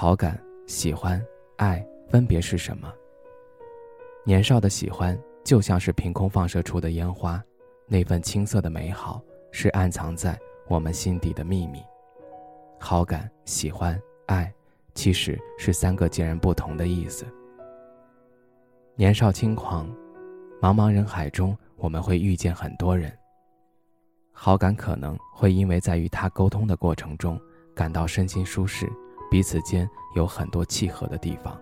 好感、喜欢、爱分别是什么？年少的喜欢就像是凭空放射出的烟花，那份青涩的美好是暗藏在我们心底的秘密。好感、喜欢、爱其实是三个截然不同的意思。年少轻狂，茫茫人海中，我们会遇见很多人。好感可能会因为在与他沟通的过程中感到身心舒适。彼此间有很多契合的地方。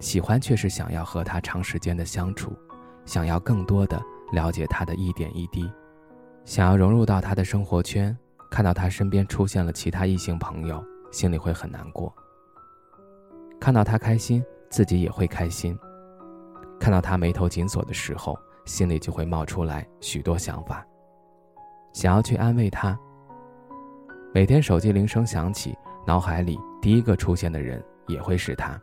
喜欢却是想要和他长时间的相处，想要更多的了解他的一点一滴，想要融入到他的生活圈。看到他身边出现了其他异性朋友，心里会很难过。看到他开心，自己也会开心。看到他眉头紧锁的时候，心里就会冒出来许多想法，想要去安慰他。每天手机铃声响起。脑海里第一个出现的人也会是他。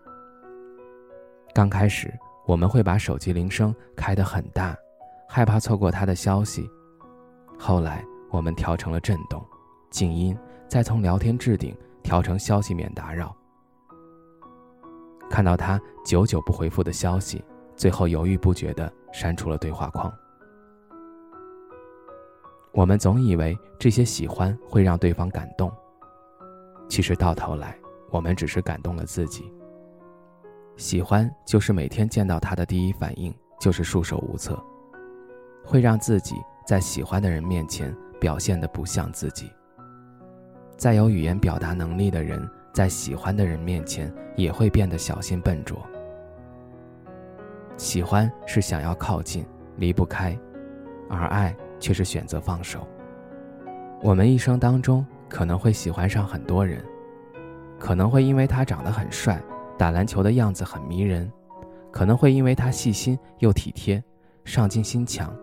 刚开始，我们会把手机铃声开得很大，害怕错过他的消息。后来，我们调成了震动、静音，再从聊天置顶调成消息免打扰。看到他久久不回复的消息，最后犹豫不决地删除了对话框。我们总以为这些喜欢会让对方感动。其实到头来，我们只是感动了自己。喜欢就是每天见到他的第一反应就是束手无策，会让自己在喜欢的人面前表现的不像自己。再有语言表达能力的人，在喜欢的人面前也会变得小心笨拙。喜欢是想要靠近，离不开，而爱却是选择放手。我们一生当中。可能会喜欢上很多人，可能会因为他长得很帅，打篮球的样子很迷人，可能会因为他细心又体贴，上进心强，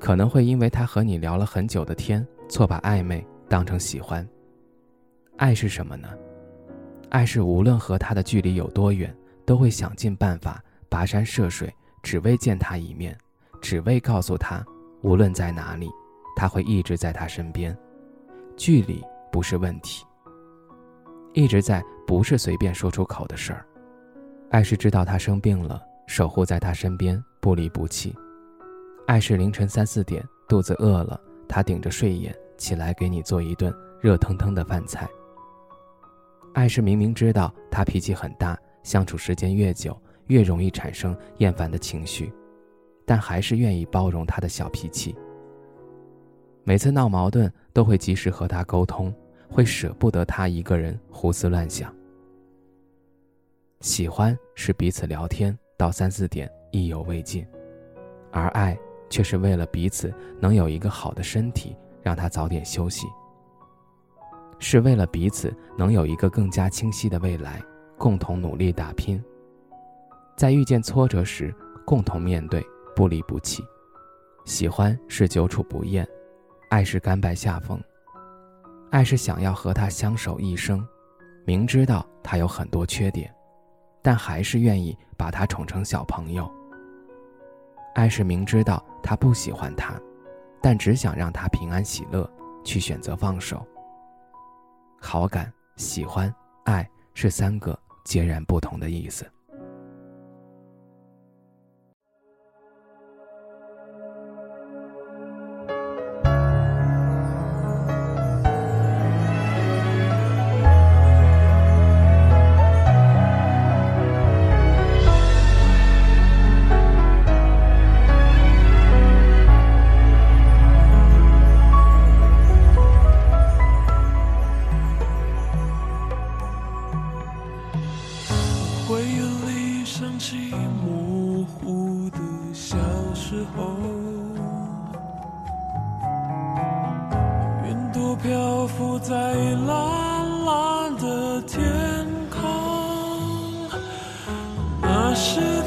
可能会因为他和你聊了很久的天，错把暧昧当成喜欢。爱是什么呢？爱是无论和他的距离有多远，都会想尽办法跋山涉水，只为见他一面，只为告诉他，无论在哪里，他会一直在他身边。距离不是问题，一直在不是随便说出口的事儿。爱是知道他生病了，守护在他身边，不离不弃。爱是凌晨三四点肚子饿了，他顶着睡眼起来给你做一顿热腾腾的饭菜。爱是明明知道他脾气很大，相处时间越久越容易产生厌烦的情绪，但还是愿意包容他的小脾气。每次闹矛盾都会及时和他沟通，会舍不得他一个人胡思乱想。喜欢是彼此聊天到三四点意犹未尽，而爱却是为了彼此能有一个好的身体，让他早点休息。是为了彼此能有一个更加清晰的未来，共同努力打拼。在遇见挫折时，共同面对，不离不弃。喜欢是久处不厌。爱是甘拜下风，爱是想要和他相守一生，明知道他有很多缺点，但还是愿意把他宠成小朋友。爱是明知道他不喜欢他，但只想让他平安喜乐，去选择放手。好感、喜欢、爱是三个截然不同的意思。我是